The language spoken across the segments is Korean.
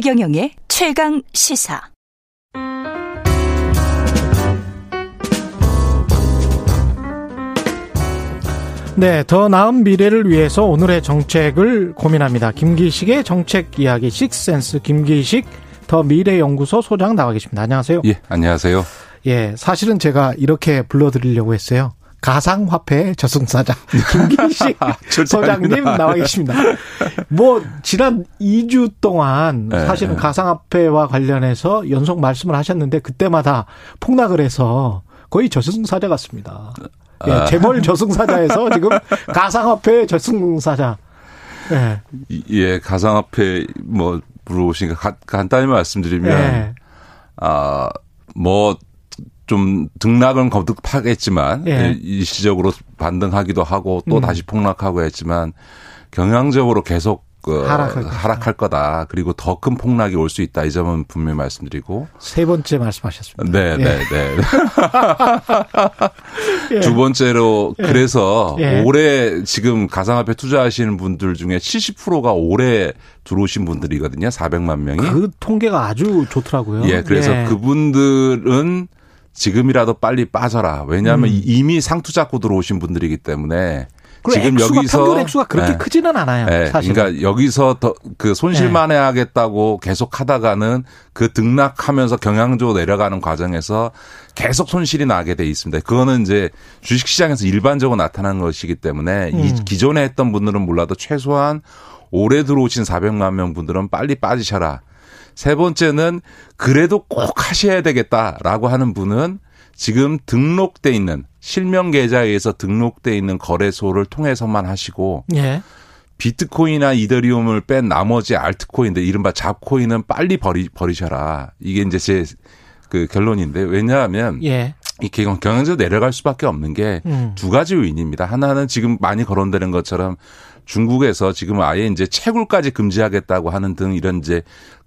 최경영의 최강 시사. 네, 더 나은 미래를 위해서 오늘의 정책을 고민합니다. 김기식의 정책 이야기 식센스 김기식 더 미래연구소 소장 나와 계십니다. 안녕하세요. 예, 안녕하세요. 예, 사실은 제가 이렇게 불러드리려고 했어요. 가상화폐 저승사자 김기식 아, 소장님 나와 계십니다. 뭐 지난 2주 동안 네, 사실은 네. 가상화폐와 관련해서 연속 말씀을 하셨는데 그때마다 폭락을 해서 거의 저승사자 같습니다. 예, 아. 재벌 저승사자에서 지금 가상화폐 저승사자. 예. 이- 예, 가상화폐 뭐 물어보시니까 가- 간단히 말씀드리면 예. 아, 뭐 좀 등락은 거듭하겠지만 예. 예, 일시적으로 반등하기도 하고 또 음. 다시 폭락하고 했지만 경향적으로 계속 그 하락할. 하락할 거다. 그리고 더 큰 폭락이 올 수 있다. 이 점은 분명히 말씀드리고. 세 번째 말씀하셨습니다. 네, 예. 네, 네. 예. 두 번째로 그래서 예. 올해 지금 가상화폐 투자하시는 분들 중에 70%가 올해 들어오신 분들이거든요. 400만 명이. 그 통계가 아주 좋더라고요. 예, 그래서 예. 그분들은 지금이라도 빨리 빠져라. 왜냐하면 음. 이미 상투 잡고 들어오신 분들이기 때문에 지금 여기서 평균 액수가 그렇게 예. 크지는 않아요. 예, 사실. 그러니까 여기서 더 그 손실 예. 만회하겠다고 계속 하다가는 그 등락하면서 경향적으로 내려가는 과정에서 계속 손실이 나게 돼 있습니다. 그거는 이제 주식시장에서 일반적으로 나타나는 것이기 때문에 이 음. 기존에 했던 분들은 몰라도 최소한 올해 들어오신 400만 명 분들은 빨리 빠지셔라. 세 번째는 그래도 꼭 하셔야 되겠다라고 하는 분은 지금 등록돼 있는 실명 계좌에서 등록돼 있는 거래소를 통해서만 하시고 예. 비트코인이나 이더리움을 뺀 나머지 알트코인들 이른바 잡코인은 빨리 버리 버리셔라. 이게 이제 제 그 결론인데 왜냐하면 예. 이 경- 경영적으로 내려갈 수밖에 없는 게두 음. 가지 요인입니다. 하나는 지금 많이 거론되는 것처럼 중국에서 지금 아예 이제 채굴까지 금지하겠다고 하는 등 이런 이제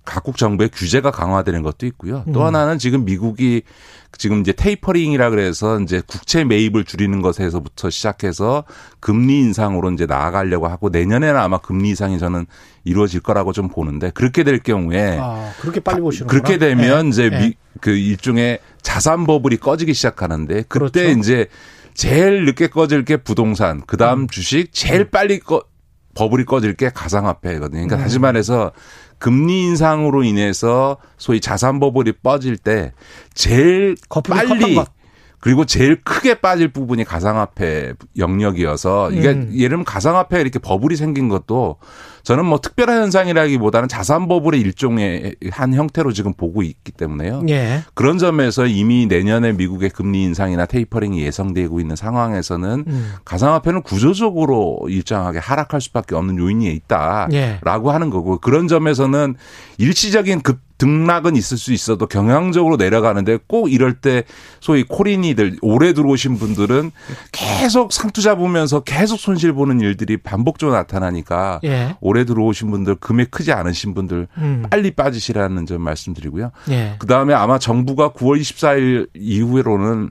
각국 정부의 규제가 강화되는 것도 있고요. 또 음. 하나는 지금 미국이 지금 이제 테이퍼링이라 그래서 이제 국채 매입을 줄이는 것에서부터 시작해서 금리 인상으로 이제 나아가려고 하고 내년에는 아마 금리 인상이 저는 이루어질 거라고 좀 보는데 그렇게 될 경우에 아, 그렇게 빨리 보시는 그렇게 되면 예. 이제 예. 미, 그 일종의 자산 버블이 꺼지기 시작하는데 그때 그렇죠. 이제 제일 늦게 꺼질 게 부동산, 그다음 음. 주식, 제일 빨리 꺼 버블이 꺼질 게 가상화폐거든요. 그러니까 음. 다시 말해서 금리 인상으로 인해서 소위 자산 버블이 빠질 때 제일 빨리 것. 그리고 제일 크게 빠질 부분이 가상화폐 영역이어서 이게 음. 예를 들면 가상화폐 이렇게 버블이 생긴 것도 저는 뭐 특별한 현상이라기보다는 자산 버블의 일종의 한 형태로 지금 보고 있기 때문에요. 예. 그런 점에서 이미 내년에 미국의 금리 인상이나 테이퍼링이 예상되고 있는 상황에서는 음. 가상화폐는 구조적으로 일정하게 하락할 수밖에 없는 요인이 있다라고 예. 하는 거고 그런 점에서는 일시적인 급 등락은 있을 수 있어도 경향적으로 내려가는데 꼭 이럴 때 소위 코린이들 오래 들어오신 분들은 계속 상투 잡으면서 계속 손실 보는 일들이 반복적으로 나타나니까 예. 오래 들어오신 분들 금액 크지 않으신 분들 음. 빨리 빠지시라는 점 말씀드리고요. 예. 그 다음에 아마 정부가 9월 24일 이후로는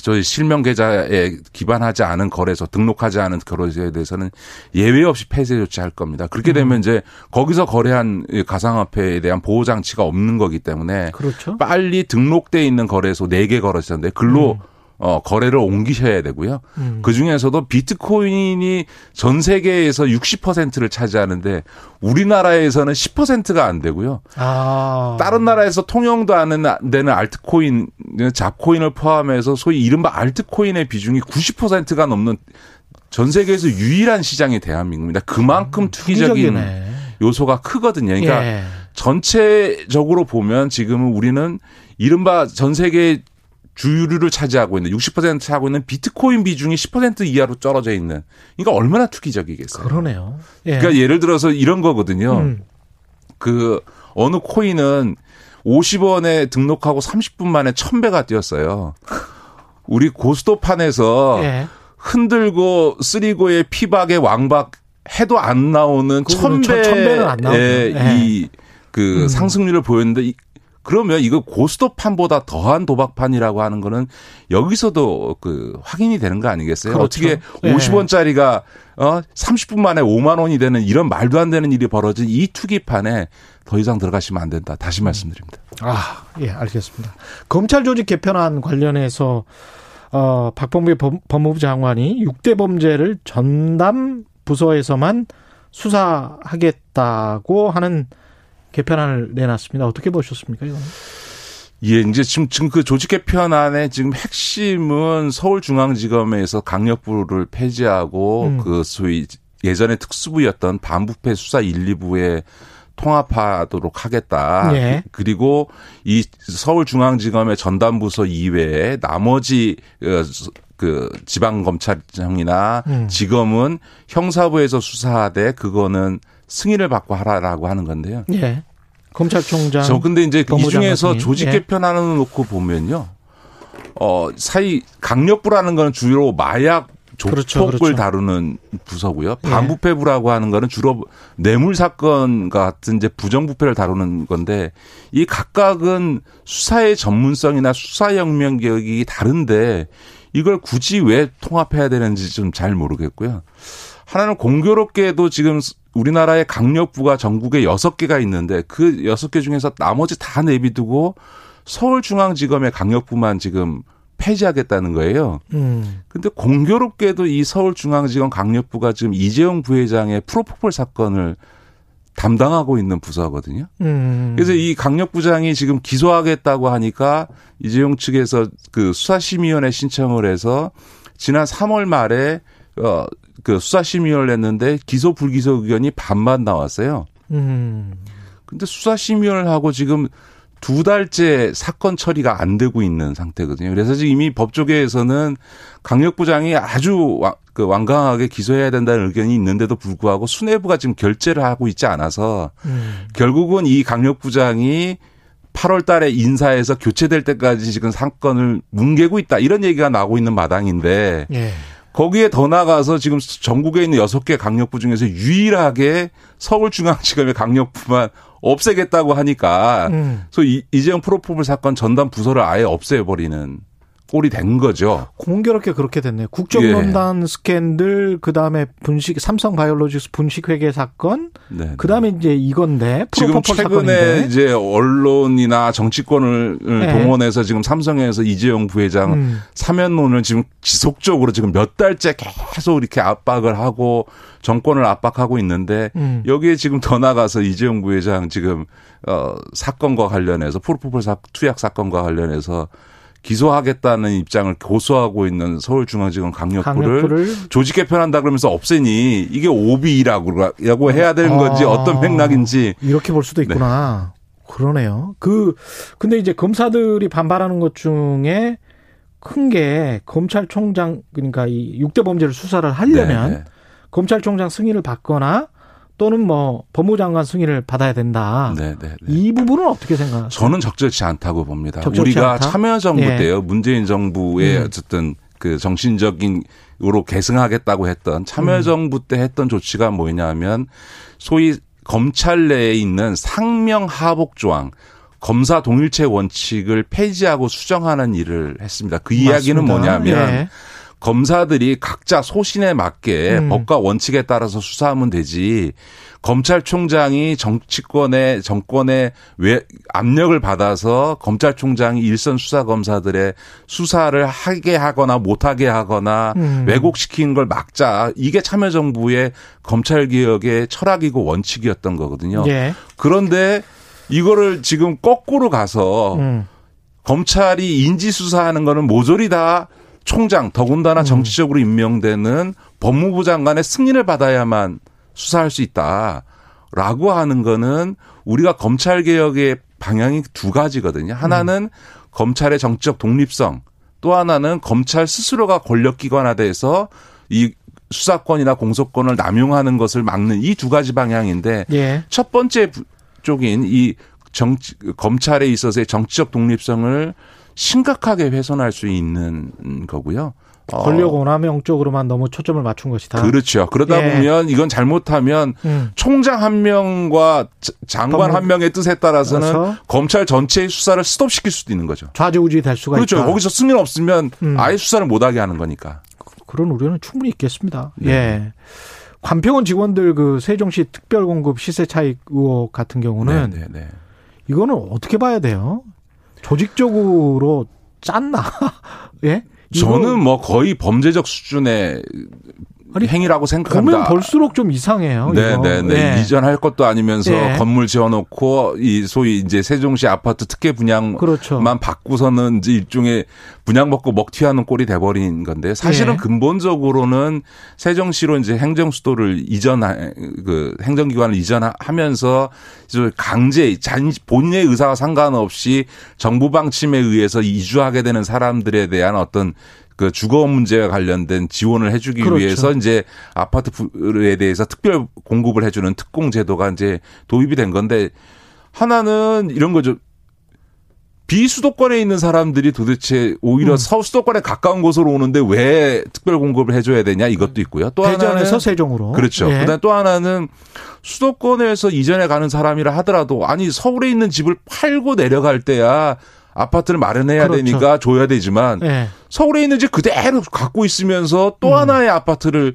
저희 실명 계좌에 기반하지 않은 거래소, 등록하지 않은 거래소에 대해서는 예외 없이 폐쇄 조치할 겁니다. 그렇게 음. 되면 이제 거기서 거래한 이 가상화폐에 대한 보호 장치가 없는 거기 때문에 그렇죠. 빨리 등록돼 있는 거래소 4개 거래소인데 글로 어, 거래를 옮기셔야 되고요. 음. 그 중에서도 비트코인이 전 세계에서 60%를 차지하는데 우리나라에서는 10%가 안 되고요. 아. 다른 나라에서 통용도 안 되는 알트코인, 잡코인을 포함해서 소위 이른바 알트코인의 비중이 90%가 넘는 전 세계에서 유일한 시장이 대한민국입니다. 그만큼 투기적인 음, 투기적이네. 요소가 크거든요. 그러니까 예. 전체적으로 보면 지금은 우리는 이른바 전 세계 주류를 차지하고 있는 60% 차지하고 있는 비트코인 비중이 10% 이하로 떨어져 있는. 그러니까 얼마나 투기적이겠어요. 그러네요. 예. 그러니까 예를 들어서 이런 거거든요. 음. 그 어느 코인은 50원에 등록하고 30분 만에 1000배가 뛰었어요. 우리 고스톱판에서 예. 흔들고 쓰리고의 피박의 왕박 해도 안 나오는 그거는 천- 천 배는 안 나오죠. 1000배의 예. 이그 음. 상승률을 보였는데 이- 그러면 이거 고스톱판보다 더한 도박판이라고 하는 거는 여기서도 그 확인이 되는 거 아니겠어요? 그렇죠. 어떻게 네. 50원짜리가 어 30분 만에 5만 원이 되는 이런 말도 안 되는 일이 벌어진 이 투기판에 더 이상 들어가시면 안 된다. 다시 음. 말씀드립니다. 아, 예, 알겠습니다. 검찰 조직 개편안 관련해서 어, 박범계 법- 법무부 장관이 6대 범죄를 전담 부서에서만 수사하겠다고 하는 개편안을 내놨습니다. 어떻게 보셨습니까, 이거는? 예, 이제 지금, 지금 그 조직 개편안의 지금 핵심은 서울중앙지검에서 강력부를 폐지하고 음. 그 소위 예전에 특수부였던 반부패 수사 1, 2부에 통합하도록 하겠다. 예. 그리고 이 서울중앙지검의 전담부서 이외에 나머지 어, 그 지방 검찰청이나 음. 지검은 형사부에서 수사하되 그거는 승인을 받고 하라라고 하는 건데요. 예. 검찰총장. 저 근데 이제 이 법무장관 중에서. 조직 예. 개편안을 놓고 보면요. 어, 사이 강력부라는 거는 주로 마약 조폭을 그렇죠, 그렇죠. 다루는 부서고요. 예. 반부패부라고 하는 거는 주로 뇌물 사건 같은 이제 부정부패를 다루는 건데 이 각각은 수사의 전문성이나 수사 혁명 격이 다른데 이걸 굳이 왜 통합해야 되는지 좀 잘 모르겠고요. 하나는 공교롭게도 지금 우리나라의 강력부가 전국에 여섯 개가 있는데 그 여섯 개 중에서 나머지 다 내비두고 서울중앙지검의 강력부만 지금 폐지하겠다는 거예요. 음. 근데 공교롭게도 이 서울중앙지검 강력부가 지금 이재용 부회장의 프로포폴 사건을 담당하고 있는 부서거든요. 음. 그래서 이 강력 부장이 지금 기소하겠다고 하니까 이재용 측에서 그 수사심의위원회 신청을 해서 지난 3월 말에 어 그 수사심의위를 냈는데 기소 불기소 의견이 반만 나왔어요. 음. 근데 수사심의를 하고 지금 두 달째 사건 처리가 안 되고 있는 상태거든요. 그래서 지금 이미 법조계에서는 강력부장이 아주 왕, 그 완강하게 기소해야 된다는 의견이 있는데도 불구하고 수뇌부가 지금 결재를 하고 있지 않아서 음. 결국은 이 강력부장이 8월 달에 인사해서 교체될 때까지 지금 사건을 뭉개고 있다. 이런 얘기가 나오고 있는 마당인데 예. 거기에 더 나가서 지금 전국에 있는 여섯 개 강력부 중에서 유일하게 서울중앙지검의 강력부만 없애겠다고 하니까 음. 그래서 이- 이재용 프로포폴 사건 전담 부서를 아예 없애버리는 꼴이 된 거죠. 공교롭게 그렇게 됐네요. 국정농단 스캔들, 그 다음에 분식, 삼성 바이오로직스 분식회계 사건, 네. 그 다음에 이제 이건데, 지금 최근에 사건인데. 이제 언론이나 정치권을 네. 동원해서 지금 삼성에서 이재용 부회장 음. 사면론을 지금 지속적으로 지금 몇 달째 계속 이렇게 압박을 하고 정권을 압박하고 있는데 음. 여기에 지금 더 나가서 이재용 부회장 지금 어 사건과 관련해서 프로포폴 사, 투약 사건과 관련해서 기소하겠다는 입장을 고수하고 있는 서울중앙지검 강력부를, 강력부를 조직 개편한다 그러면서 없애니 이게 오비라고 해야 되는 건지 아. 어떤 맥락인지 이렇게 볼 수도 있구나. 그러네요. 그, 근데 이제 검사들이 반발하는 것 중에 큰 게 검찰총장, 그러니까 이 6대 범죄를 수사를 하려면 네, 네. 검찰총장 승인을 받거나 또는 뭐 법무장관 승인을 받아야 된다. 네, 네, 네. 이 부분은 어떻게 생각하세요? 저는 적절치 않다고 봅니다. 적절치 우리가 않다? 참여정부 예. 때요. 문재인 정부의 음. 어쨌든 그 정신적인 으로 계승하겠다고 했던 참여정부 때 했던 조치가 뭐냐면 소위 검찰 내에 있는 상명 하복 조항 검사 동일체 원칙을 폐지하고 수정하는 일을 했습니다. 그 이야기는 맞습니다. 뭐냐면 예. 검사들이 각자 소신에 맞게 음. 법과 원칙에 따라서 수사하면 되지 검찰총장이 정치권의 정권의 왜 압력을 받아서 검찰총장이 일선 수사 검사들의 수사를 하게 하거나 못하게 하거나 음. 왜곡시키는 걸 막자 이게 참여정부의 검찰 개혁의 철학이고 원칙이었던 거거든요. 예. 그런데 이거를 지금 거꾸로 가서 음. 검찰이 인지 수사하는 거는 모조리 다 총장 더군다나 음. 정치적으로 임명되는 법무부 장관의 승인을 받아야만 수사할 수 있다라고 하는 거는 우리가 검찰 개혁의 방향이 두 가지거든요. 하나는 검찰의 정치적 독립성, 또 하나는 검찰 스스로가 권력기관화돼서 이 수사권이나 공소권을 남용하는 것을 막는 이 두 가지 방향인데 예. 첫 번째 부- 쪽인 이 정치 검찰에 있어서의 정치적 독립성을 심각하게 훼손할 수 있는 거고요. 어, 권력 오남용 쪽으로만 너무 초점을 맞춘 것이다. 그렇죠. 그러다 예. 보면 이건 잘못하면 음. 총장 한 명과 자- 장관 한 명의 뜻에 따라서는 그래서 검찰 전체의 수사를 스톱시킬 수도 있는 거죠. 좌지우지 될 수가 그렇죠. 있다. 거기서 승인 없으면 음. 아예 수사를 못하게 하는 거니까. 그런 우려는 충분히 있겠습니다. 네. 예. 관평원 직원들 그 세종시 특별공급 시세 차익 의혹 같은 경우는 네, 네, 네. 이거는 어떻게 봐야 돼요? 조직적으로 짰나? 예? 저는 뭐 거의 범죄적 수준의 아니, 행위라고 생각합니다. 보면 볼수록 좀 이상해요. 네. 네, 네. 예. 이전할 것도 아니면서 예. 건물 지어놓고 이 소위 이제 세종시 아파트 특혜 분양만 그렇죠. 받고서는 이제 일종의 분양 먹고 먹튀하는 꼴이 돼버린 건데 사실은 예. 근본적으로는 세종시로 이제 행정 수도를 이전 그 행정기관을 이전하면서 강제 잔 본인의 의사와 상관없이 정부 방침에 의해서 이주하게 되는 사람들에 대한 어떤 그 주거 문제와 관련된 지원을 해주기 그렇죠. 위해서 이제 아파트에 대해서 특별 공급을 해주는 특공 제도가 이제 도입이 된 건데 하나는 이런 거죠. 비수도권에 있는 사람들이 도대체 오히려 음. 서수도권에 가까운 곳으로 오는데 왜 특별 공급을 해줘야 되냐 이것도 있고요. 또 하나는 세종으로. 그렇죠. 예. 그다음 또 하나는 수도권에서 이전에 가는 사람이라 하더라도 아니 서울에 있는 집을 팔고 내려갈 때야 아파트를 마련해야 그렇죠. 되니까 줘야 되지만 예. 서울에 있는 집 그대로 갖고 있으면서 또 음. 하나의 아파트를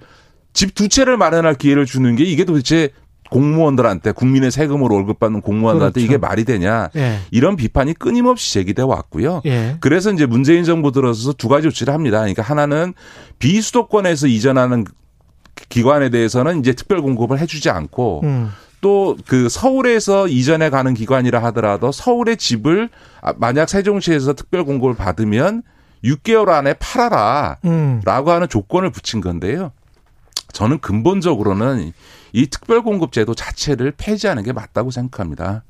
집 두 채를 마련할 기회를 주는 게 이게 도대체 공무원들한테 국민의 세금으로 월급 받는 공무원들한테 그렇죠. 이게 말이 되냐 예. 이런 비판이 끊임없이 제기돼 왔고요. 예. 그래서 이제 문재인 정부 들어서서 두 가지 조치를 합니다. 그러니까 하나는 비수도권에서 이전하는 기관에 대해서는 이제 특별 공급을 해주지 않고 음. 또 그 서울에서 이전에 가는 기관이라 하더라도 서울의 집을 아, 만약 세종시에서 특별 공급을 받으면 6개월 안에 팔아라. 음. 라고 하는 조건을 붙인 건데요. 저는 근본적으로는 이 특별 공급 제도 자체를 폐지하는 게 맞다고 생각합니다.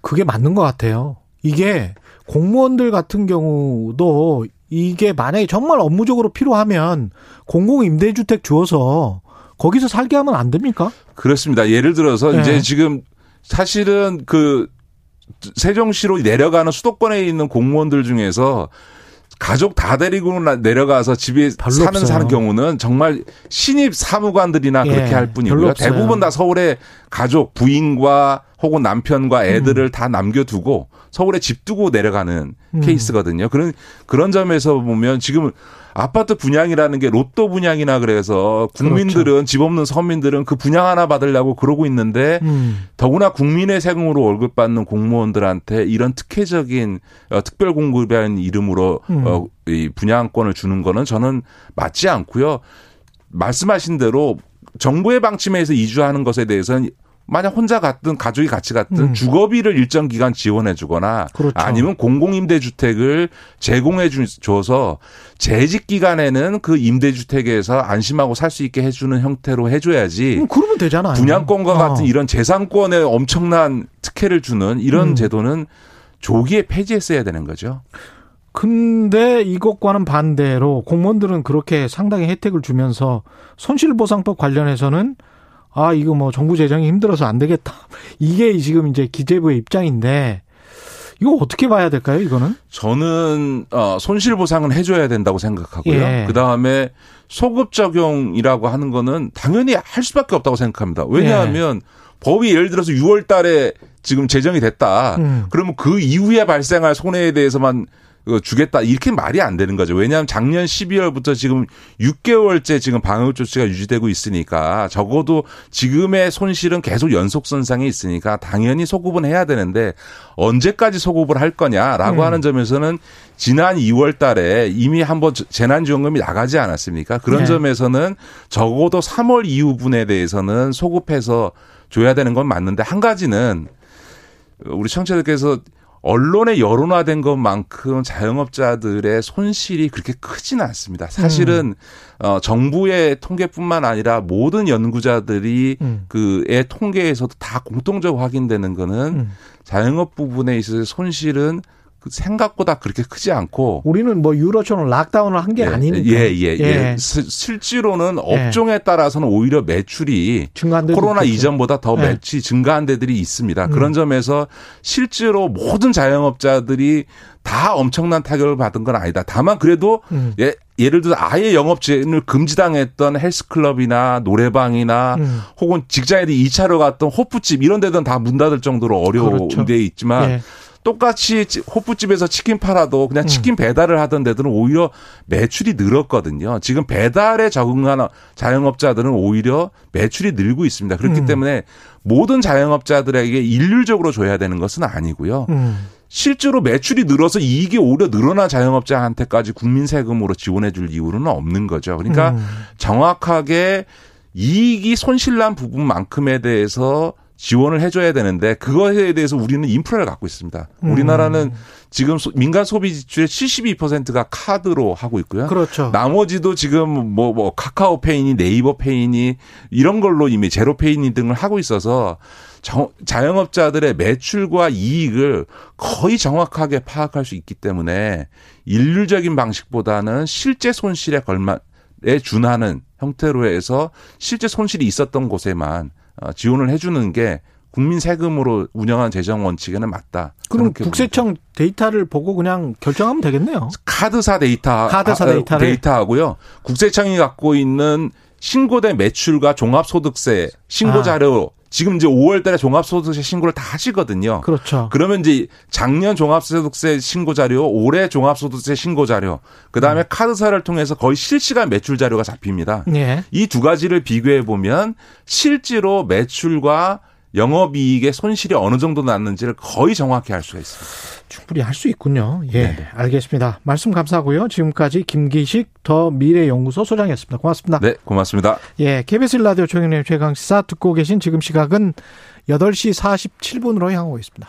그게 맞는 것 같아요. 이게 공무원들 같은 경우도 이게 만약에 정말 업무적으로 필요하면 공공 임대주택 주어서 거기서 살게 하면 안 됩니까? 그렇습니다. 예를 들어서 네. 이제 지금 사실은 그 세종시로 내려가는 수도권에 있는 공무원들 중에서 가족 다 데리고 나- 내려가서 집에 사는 없어요. 사는 경우는 정말 신입 사무관들이나 예, 그렇게 할 뿐이고요. 대부분 다 서울에 가족 부인과 혹은 남편과 애들을 음. 다 남겨두고 서울에 집 두고 내려가는 음. 케이스거든요. 그런 그런 점에서 보면 지금 아파트 분양이라는 게 로또 분양이나 그래서 국민들은 그렇죠. 집 없는 서민들은 그 분양 하나 받으려고 그러고 있는데 음. 더구나 국민의 세금으로 월급 받는 공무원들한테 이런 특혜적인 어, 특별 공급이라는 이름으로 음. 어, 이 분양권을 주는 거는 저는 맞지 않고요. 말씀하신 대로 정부의 방침에서 이주하는 것에 대해서는 만약 혼자 갔든 가족이 같이 갔든 음. 주거비를 일정 기간 지원해 주거나 그렇죠. 아니면 공공임대 주택을 제공해 주- 줘서 재직 기간에는 그 임대 주택에서 안심하고 살 수 있게 해 주는 형태로 해 줘야지 음, 그러면 되잖아요. 분양권과 어. 같은 이런 재산권에 엄청난 특혜를 주는 이런 음. 제도는 조기에 폐지했어야 되는 거죠. 근데 이것과는 반대로 공무원들은 그렇게 상당히 혜택을 주면서 손실보상법 관련해서는 아 이거 뭐 정부 재정이 힘들어서 안 되겠다. 이게 지금 이제 기재부의 입장인데 이거 어떻게 봐야 될까요? 이거는 저는 어, 손실 보상은 해줘야 된다고 생각하고요. 예. 그 다음에 소급 적용이라고 하는 거는 당연히 할 수밖에 없다고 생각합니다. 왜냐하면 법이 예를 들어서 6월달에 지금 제정이 됐다. 음. 그러면 그 이후에 발생할 손해에 대해서만 어, 주겠다 이렇게 말이 안 되는 거죠. 왜냐하면 작년 12월부터 지금 6개월째 지금 방역 조치가 유지되고 있으니까 적어도 지금의 손실은 계속 연속선상에 있으니까 당연히 소급은 해야 되는데 언제까지 소급을 할 거냐라고 음. 하는 점에서는 지난 2월 달에 이미 한번 재난지원금이 나가지 않았습니까? 그런 네. 점에서는 적어도 3월 이후분에 대해서는 소급해서 줘야 되는 건 맞는데 한 가지는 우리 청취자들께서 언론에 여론화된 것만큼 자영업자들의 손실이 그렇게 크지는 않습니다. 사실은 어 정부의 통계뿐만 아니라 모든 연구자들이 음. 그의 통계에서도 다 공통적으로 확인되는 거는 음. 자영업 부분에 있어서 손실은 생각보다 그렇게 크지 않고 우리는 뭐 유로처럼 락다운을 한게 예, 아니니까. 예, 예, 예. 예. 시- 실제로는 업종에 따라서는 오히려 매출이 코로나 있겠죠. 이전보다 더 예. 매출이 증가한 데들이 있습니다. 음. 그런 점에서 실제로 모든 자영업자들이 다 엄청난 타격을 받은 건 아니다. 다만 그래도 음. 예, 예를 들어 아예 영업제를 금지당했던 헬스클럽이나 노래방이나 음. 혹은 직장인들이 2차로 갔던 호프집 이런 데는 다 문 닫을 정도로 어려운 그렇죠. 데 있지만 예. 똑같이 치- 호프집에서 치킨 팔아도 그냥 치킨 배달을 하던 데들은 오히려 매출이 늘었거든요. 지금 배달에 적응한 자영업자들은 오히려 매출이 늘고 있습니다. 그렇기 음. 때문에 모든 자영업자들에게 일률적으로 줘야 되는 것은 아니고요. 음. 실제로 매출이 늘어서 이익이 오히려 늘어난 자영업자한테까지 국민 세금으로 지원해 줄 이유는 없는 거죠. 그러니까 음. 정확하게 이익이 손실난 부분만큼에 대해서 지원을 해줘야 되는데 그거에 대해서 우리는 인프라를 갖고 있습니다. 음. 우리나라는 지금 소- 민간 소비 지출의 72%가 카드로 하고 있고요. 그렇죠. 나머지도 지금 뭐, 뭐, 카카오페이니, 네이버페이니, 이런 걸로 이미 제로페이니 등을 하고 있어서 정- 자영업자들의 매출과 이익을 거의 정확하게 파악할 수 있기 때문에 일률적인 방식보다는 실제 손실에 걸맞에 준하는 형태로 해서 실제 손실이 있었던 곳에만 어, 지원을 해주는 게 국민 세금으로 운영하는 재정 원칙에는 맞다. 그럼 국세청 데이터를 보고 그냥 결정하면 되겠네요. 카드사 데이터 카드사 아, 데이터를? 데이터하고요. 국세청이 갖고 있는 신고된 매출과 종합소득세 신고 아. 자료 지금 이제 5월 달에 종합소득세 신고를 다 하시거든요. 그렇죠. 그러면 이제 작년 종합소득세 신고 자료, 올해 종합소득세 신고 자료, 그다음에 카드사를 통해서 거의 실시간 매출 자료가 잡힙니다. 예. 이두 가지를 비교해 보면 실제로 매출과 영업이익의 손실이 어느 정도 났는지를 거의 정확히 알 수가 있습니다. 충분히 할 수 있군요. 예. 네네. 알겠습니다. 말씀 감사하고요. 지금까지 김기식 더 미래연구소 소장이었습니다. 고맙습니다. 네, 고맙습니다. 예. KBS 라디오 최경련 최강 시사 듣고 계신 지금 시각은 8시 47분으로 향하고 있습니다.